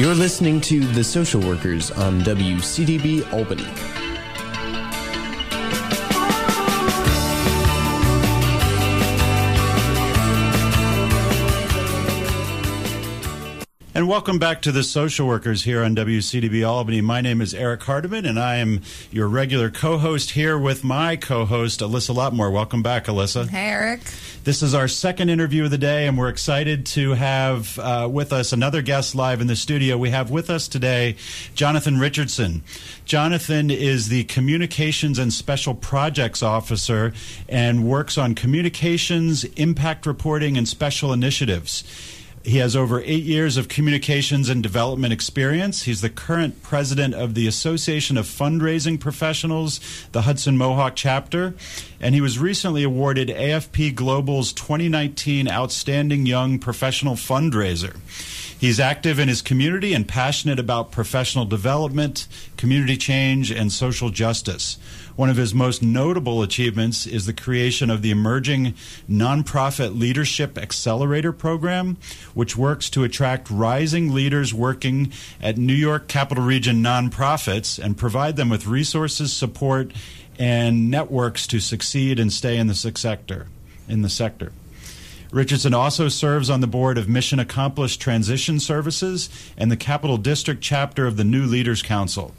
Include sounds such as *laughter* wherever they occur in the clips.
You're listening to The Social Workers on WCDB Albany. And welcome back to the Social Workers here on WCDB Albany. My name is Eric Hardiman, and I am your regular co host here with my co host, Alyssa Lotmore. Welcome back, Alyssa. Hey, Eric. This is our second interview of the day, and we're excited to have uh, with us another guest live in the studio. We have with us today Jonathan Richardson. Jonathan is the Communications and Special Projects Officer and works on communications, impact reporting, and special initiatives. He has over eight years of communications and development experience. He's the current president of the Association of Fundraising Professionals, the Hudson Mohawk chapter, and he was recently awarded AFP Global's 2019 Outstanding Young Professional Fundraiser. He's active in his community and passionate about professional development, community change, and social justice. One of his most notable achievements is the creation of the emerging nonprofit Leadership Accelerator Program, which works to attract rising leaders working at New York Capital Region nonprofits and provide them with resources, support, and networks to succeed and stay in the sector. In the sector. Richardson also serves on the board of Mission Accomplished Transition Services and the Capital District chapter of the New Leaders Council.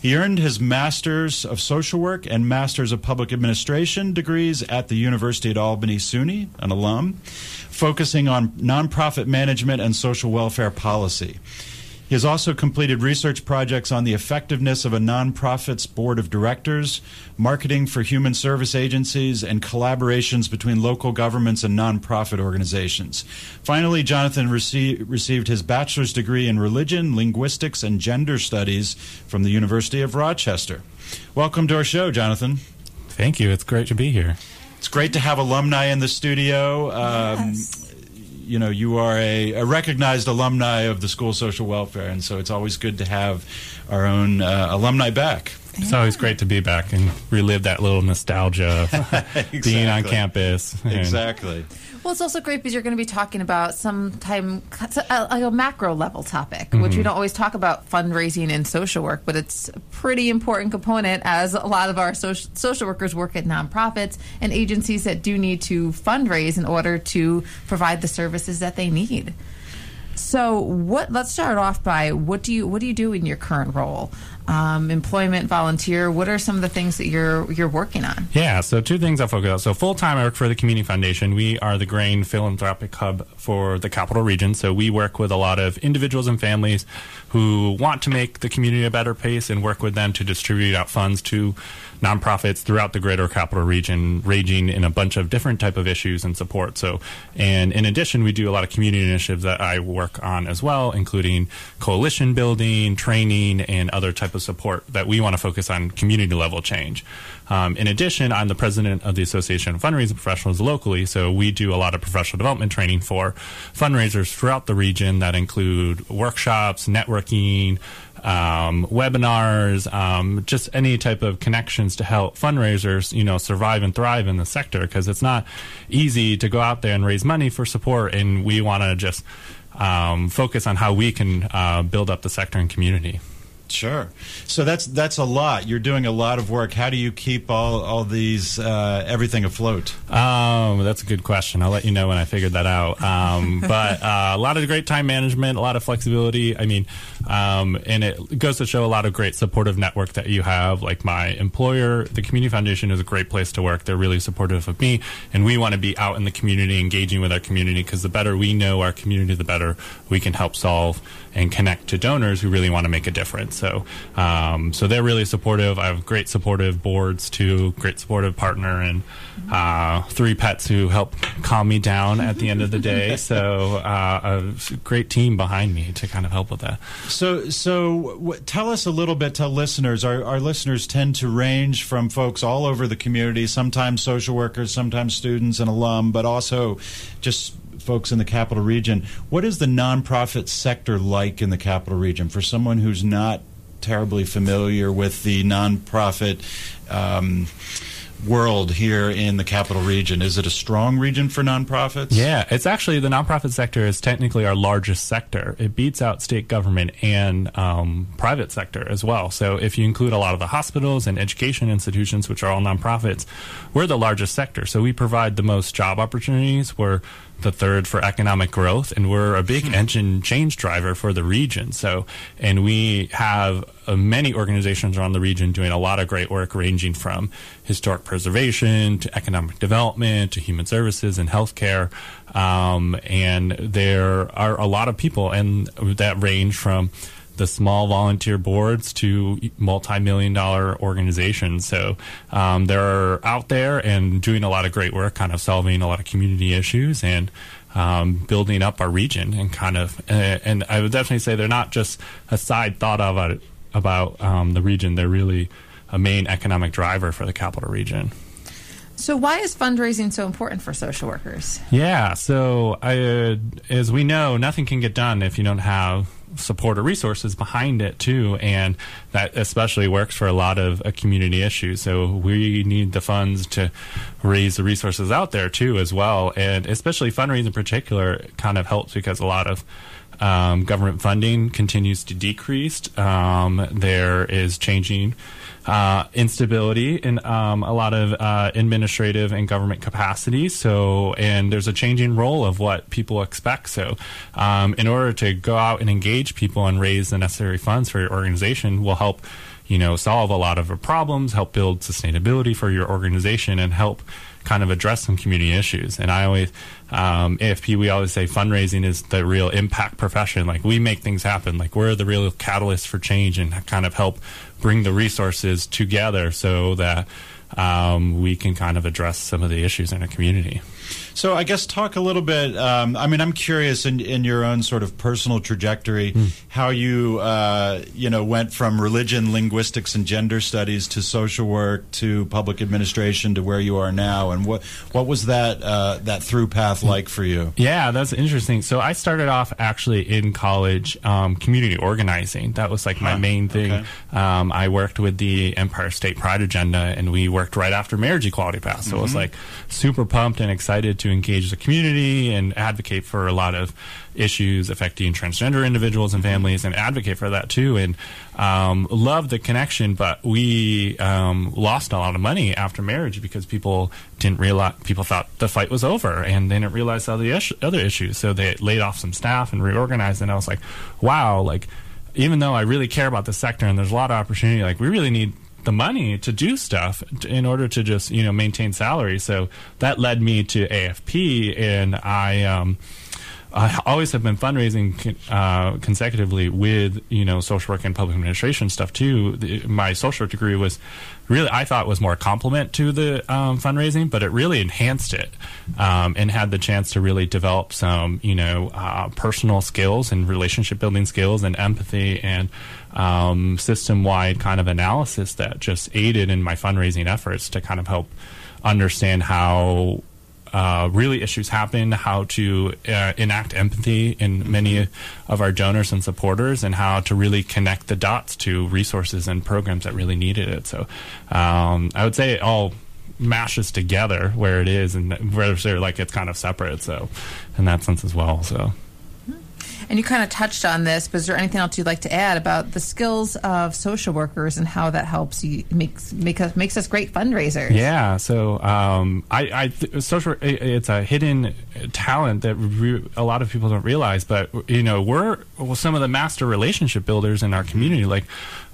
He earned his Master's of Social Work and Master's of Public Administration degrees at the University at Albany SUNY, an alum, focusing on nonprofit management and social welfare policy. He has also completed research projects on the effectiveness of a nonprofit's board of directors, marketing for human service agencies, and collaborations between local governments and nonprofit organizations. Finally, Jonathan rece- received his bachelor's degree in religion, linguistics, and gender studies from the University of Rochester. Welcome to our show, Jonathan. Thank you. It's great to be here. It's great to have alumni in the studio. Um, Yes. You know, you are a, a recognized alumni of the School of Social Welfare, and so it's always good to have our own uh, alumni back. It's always great to be back and relive that little nostalgia of *laughs* being on campus. Exactly. Well, it's also great because you're going to be talking about some time, uh, like a macro level topic, which we don't always talk about fundraising and social work, but it's a pretty important component as a lot of our social, social workers work at nonprofits and agencies that do need to fundraise in order to provide the services that they need. So, what? Let's start off by what do you what do you do in your current role? Um, employment, volunteer. What are some of the things that you're you're working on? Yeah, so two things I focus on. So full time, I work for the Community Foundation. We are the grain philanthropic hub for the capital region. So we work with a lot of individuals and families who want to make the community a better place and work with them to distribute out funds to nonprofits throughout the greater capital region, ranging in a bunch of different type of issues and support. So, and in addition, we do a lot of community initiatives that I work on as well, including coalition building, training, and other type of support that we want to focus on community level change. Um, in addition, I'm the president of the Association of Fundraising Professionals locally, so we do a lot of professional development training for fundraisers throughout the region that include workshops, networking, um, webinars, um, just any type of connections to help fundraisers, you know, survive and thrive in the sector because it's not easy to go out there and raise money for support, and we want to just um, focus on how we can uh, build up the sector and community. Sure. So that's that's a lot. You're doing a lot of work. How do you keep all all these uh, everything afloat? Um, that's a good question. I'll let you know when I figured that out. Um, *laughs* but uh, a lot of great time management, a lot of flexibility. I mean, um, and it goes to show a lot of great supportive network that you have. Like my employer, the Community Foundation is a great place to work. They're really supportive of me, and we want to be out in the community, engaging with our community, because the better we know our community, the better we can help solve and connect to donors who really want to make a difference. So, um, so they're really supportive. I have great supportive boards too, great supportive partner, and uh, three pets who help calm me down at the end of the day. *laughs* So, uh, a great team behind me to kind of help with that. So so w- tell us a little bit to listeners. Our our listeners tend to range from folks all over the community, sometimes social workers, sometimes students and alum, but also just folks in the capital region. What is the nonprofit sector like in the capital region for someone who's not terribly familiar with the nonprofit um, world here in the capital region? Is it a strong region for nonprofits? Yeah, it's actually the nonprofit sector is technically our largest sector. It beats out state government and um, private sector as well. So if you include a lot of the hospitals and education institutions, which are all nonprofits, we're the largest sector. So we provide the most job opportunities. We're the third for economic growth, and we're a big engine change driver for the region. So, and we have uh, many organizations around the region doing a lot of great work, ranging from historic preservation to economic development to human services and healthcare. Um, and there are a lot of people, and that range from the small volunteer boards to multi-million dollar organizations. So um, they're out there and doing a lot of great work, kind of solving a lot of community issues and um, building up our region and kind of. And I would definitely say they're not just a side thought of it about um, the region. They're really a main economic driver for the capital region. So, why is fundraising so important for social workers? Yeah, so I, uh, as we know, nothing can get done if you don't have support or resources behind it too, and that especially works for a lot of uh, community issues. So we need the funds to raise the resources out there too, as well, and especially fundraising in particular kind of helps because a lot of um, government funding continues to decrease. Um, there is changing uh, instability in um, a lot of uh, administrative and government capacity. So, and there's a changing role of what people expect. So, um, in order to go out and engage people and raise the necessary funds for your organization, will help you know solve a lot of problems, help build sustainability for your organization, and help kind of address some community issues. And I always, um, AFP, we always say fundraising is the real impact profession. Like we make things happen. Like we're the real catalyst for change and kind of help bring the resources together so that um, we can kind of address some of the issues in a community. So I guess talk a little bit. Um, I mean, I'm curious in, in your own sort of personal trajectory, mm. how you uh, you know went from religion, linguistics, and gender studies to social work to public administration to where you are now, and what what was that uh, that through path like for you? Yeah, that's interesting. So I started off actually in college, um, community organizing. That was like my huh. main thing. Okay. Um, I worked with the Empire State Pride agenda, and we worked right after marriage equality passed. So mm-hmm. I was like super pumped and excited to engage the community and advocate for a lot of issues affecting transgender individuals and families and advocate for that too. And um, love the connection, but we um, lost a lot of money after marriage because people didn't realize, people thought the fight was over and they didn't realize all the is- other issues. So they laid off some staff and reorganized. And I was like, wow, like, even though I really care about the sector and there's a lot of opportunity, like we really need the money to do stuff in order to just you know maintain salary. So that led me to AFP, and I. Um, I always have been fundraising uh, consecutively with you know social work and public administration stuff too. The, my social work degree was really I thought was more a complement to the um, fundraising, but it really enhanced it um, and had the chance to really develop some you know uh, personal skills and relationship building skills and empathy and um, system wide kind of analysis that just aided in my fundraising efforts to kind of help understand how uh, really issues happen, how to uh, enact empathy in many of our donors and supporters, and how to really connect the dots to resources and programs that really needed it. So um, I would say it all mashes together where it is, and where like it's kind of separate. So in that sense as well. So. And you kind of touched on this, but is there anything else you'd like to add about the skills of social workers and how that helps you makes make us makes us great fundraisers? Yeah, so um, I, I social it's a hidden talent that re- a lot of people don't realize, but you know we're well, some of the master relationship builders in our community. Like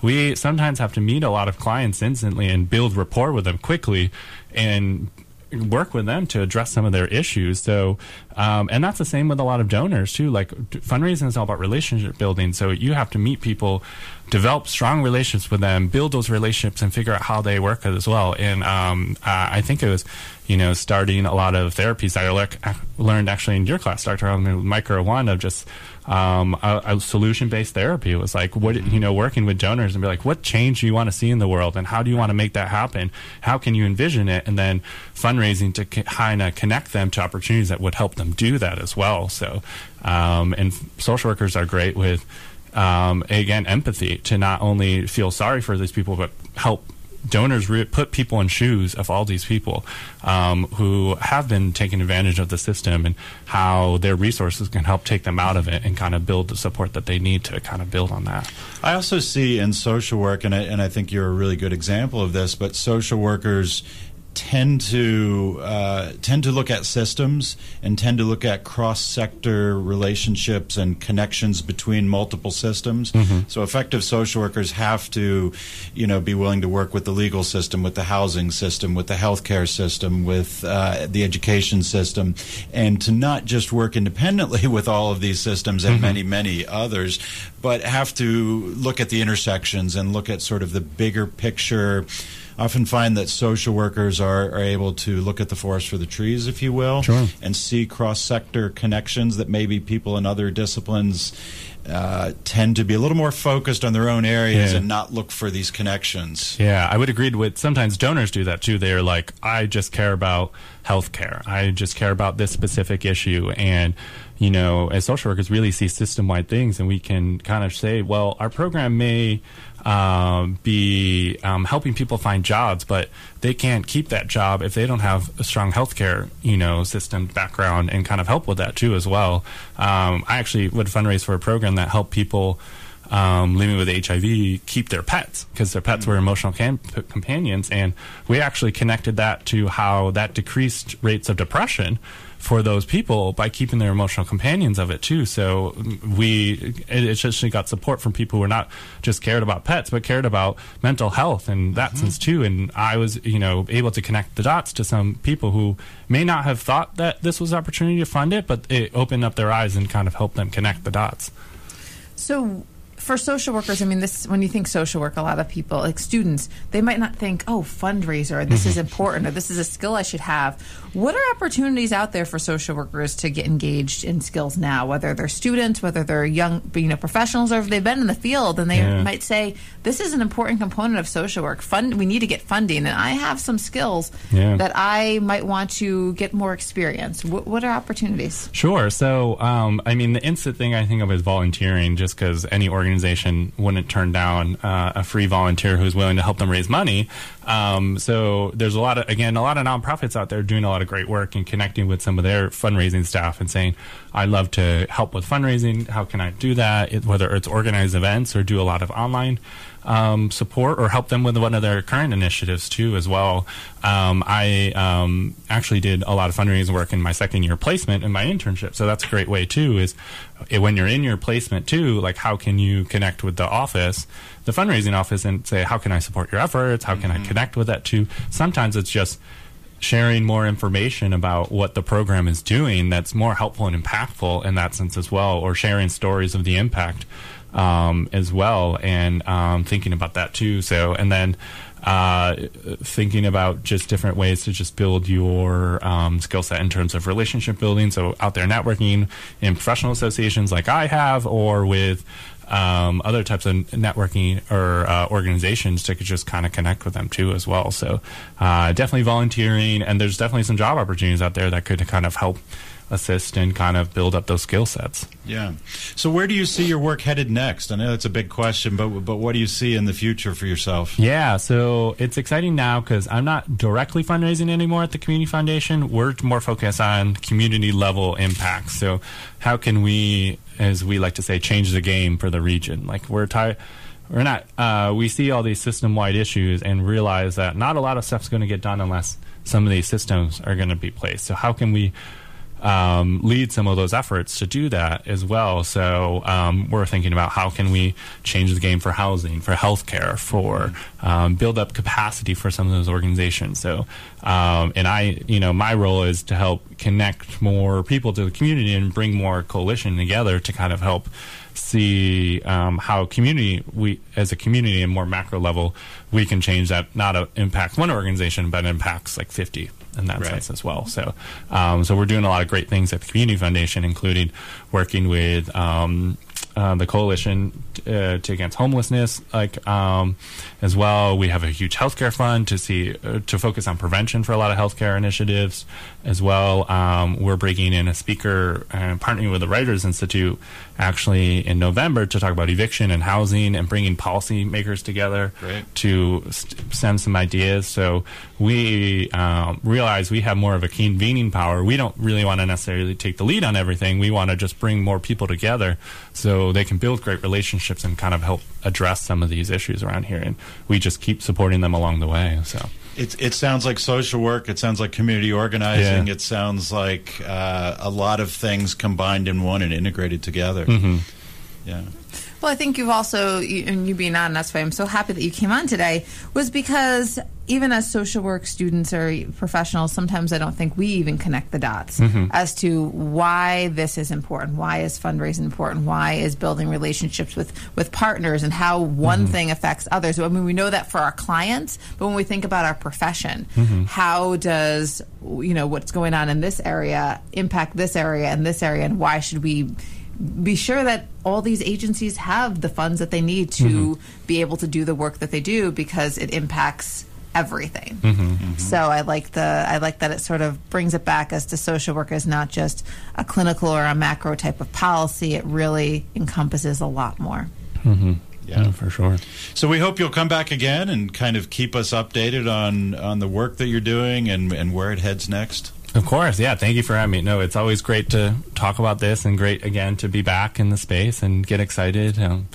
we sometimes have to meet a lot of clients instantly and build rapport with them quickly and work with them to address some of their issues. So, um, and that's the same with a lot of donors too. Like fundraising is all about relationship building. So you have to meet people, develop strong relationships with them, build those relationships, and figure out how they work as well. And um, I think it was, you know, starting a lot of therapies that I learned actually in your class, Dr. Micro One, of just um, a, a solution based therapy. It was like, what, you know, working with donors and be like, what change do you want to see in the world and how do you want to make that happen? How can you envision it? And then fundraising to kind of connect them to opportunities that would help them do that as well. So, um, and social workers are great with, um, again, empathy to not only feel sorry for these people, but help donors re- put people in shoes of all these people um, who have been taking advantage of the system and how their resources can help take them out of it and kind of build the support that they need to kind of build on that. I also see in social work, and I, and I think you're a really good example of this, but social workers tend to uh, tend to look at systems and tend to look at cross sector relationships and connections between multiple systems. Mm-hmm. So effective social workers have to, you know, be willing to work with the legal system, with the housing system, with the healthcare system, with uh, the education system, and to not just work independently *laughs* with all of these systems and many many others, but have to look at the intersections and look at sort of the bigger picture often find that social workers are, are able to look at the forest for the trees, if you will, Sure. and see cross sector connections that maybe people in other disciplines uh, tend to be a little more focused on their own areas Yeah. and not look for these connections. Yeah, I would agree with sometimes donors do that too. They're like, I just care about healthcare. I just care about this specific issue. And, you know, as social workers really see system wide things and we can kind of say, well, our program may um, be um, helping people find jobs, but they can't keep that job if they don't have a strong healthcare, you know, system background and kind of help with that too as well. Um, I actually would fundraise for a program that helped people um, living with HIV keep their pets because their pets were emotional cam- companions, and we actually connected that to how that decreased rates of depression for those people by keeping their emotional companions of it too. So mm, we it, it just got support from people who were not just cared about pets, but cared about mental health and that sense too. And I was you know able to connect the dots to some people who may not have thought that this was an opportunity to fund it, but it opened up their eyes and kind of helped them connect the dots. So for social workers, I mean, this when you think social work, a lot of people, like students, they might not think, "Oh, fundraiser, this Mm-hmm. is important, or this is a skill I should have." What are opportunities out there for social workers to get engaged in skills now? Whether they're students, whether they're young, you know, professionals, or if they've been in the field and they Yeah. might say, "This is an important component of social work. Fund, we need to get funding, and I have some skills Yeah. that I might want to get more experience." What, what are opportunities? Sure. So, um, I mean, the instant thing I think of is volunteering, just because any organization wouldn't turn down uh, a free volunteer who's willing to help them raise money. Um, so, there's a lot of, again, a lot of nonprofits out there doing a lot of great work and connecting with some of their fundraising staff and saying, I'd love to help with fundraising. How can I do that? It, whether it's organize events or do a lot of online um, support or help them with one of their current initiatives too as well. Um, I um, actually did a lot of fundraising work in my second year placement in my internship, so that's a great way too. Is eh, when you're in your placement too, like how can you connect with the office, the fundraising office, and say how can I support your efforts? How can I connect with that too? Sometimes it's just sharing more information about what the program is doing that's more helpful and impactful in that sense as well, or sharing stories of the impact um, as well, and um, thinking about that too. So, and then uh, thinking about just different ways to just build your um, skill set in terms of relationship building. So, out there networking in professional associations like I have, or with um, other types of networking or uh, organizations to just kind of connect with them too as well. So uh, definitely volunteering, and there's definitely some job opportunities out there that could kind of help assist and kind of build up those skill sets. Yeah. So where do you see your work headed next? I know that's a big question, but but what do you see in the future for yourself? Yeah, so it's exciting now because I'm not directly fundraising anymore at the Community Foundation. We're more focused on community level impacts. So, how can we, as we like to say, change the game for the region? Like, we're tired. We're not. Uh, we see all these system-wide issues and realize that not a lot of stuff's going to get done unless some of these systems are going to be placed. So, how can we um, lead some of those efforts to do that as well. So um, we're thinking about how can we change the game for housing, for healthcare, for um, build up capacity for some of those organizations. So, um, and I, you know, my role is to help connect more people to the community and bring more coalition together to kind of help see um, how community we as a community and more macro level we can change that not impacts one organization but impacts like 50 in that Right. sense as well. So, um, so we're doing a lot of great things at the Community Foundation, including working with um, uh, the coalition uh, to against homelessness, like um, as well. We have a huge healthcare fund to see uh, to focus on prevention for a lot of healthcare initiatives as well. Um, we're bringing in a speaker and partnering with the Writers Institute actually in November to talk about eviction and housing and bringing policymakers together Great. to st- send some ideas. So we um, realize we have more of a convening power. We don't really want to necessarily take the lead on everything. We want to just bring more people together so they can build great relationships and kind of help address some of these issues around here. And we just keep supporting them along the way. So. It, it sounds like social work. It sounds like community organizing. Yeah. It sounds like uh, a lot of things combined in one and integrated together. Mm-hmm. Yeah. Well, I think you've also, you- and you being on, that's why I'm so happy that you came on today, was because even as social work students or professionals, sometimes I don't think we even connect the dots mm-hmm. as to why this is important. Why is fundraising important? Why is building relationships with, with partners and how one mm-hmm. thing affects others? I mean, we know that for our clients, but when we think about our profession, mm-hmm. how does, you know, what's going on in this area impact this area and this area, and why should we be sure that all these agencies have the funds that they need to mm-hmm. be able to do the work that they do because it impacts everything. Mm-hmm. Mm-hmm. So I like the I like that it sort of brings it back as to social work as not just a clinical or a macro type of policy. It really encompasses a lot more. Yeah. for sure. So we hope you'll come back again and kind of keep us updated on on the work that you're doing and and where it heads next. Of course, yeah. Thank you for having me. No, it's always great to talk about this, and great again to be back in the space and get excited um,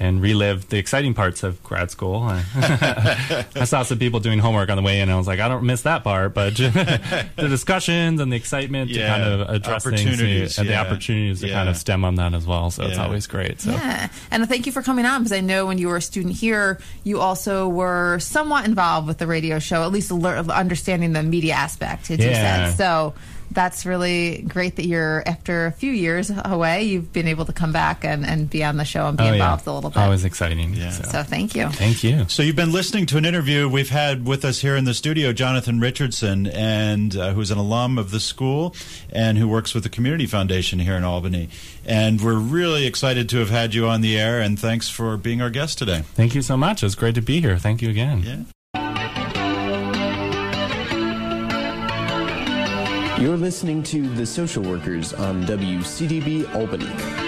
and relive the exciting parts of grad school. *laughs* I saw some people doing homework on the way in, and I was like, I don't miss that part, but *laughs* the discussions and the excitement to kind of address things opportunities, and the yeah. opportunities to kind of stem on that as well. So it's always great. So Yeah, and thank you for coming on because I know when you were a student here, you also were somewhat involved with the radio show, at least understanding the media aspect, as you Yeah. said. So that's really great that you're, after a few years away, you've been able to come back and, and be on the show and be Oh, yeah. involved a little bit. Always exciting. Yeah. So. so thank you. Thank you. So you've been listening to an interview we've had with us here in the studio, Jonathan Richardson, and uh, who's an alum of the school and who works with the Community Foundation here in Albany. And we're really excited to have had you on the air. And thanks for being our guest today. Thank you so much. It's great to be here. Thank you again. Yeah. You're listening to The Social Workers on WCDB Albany.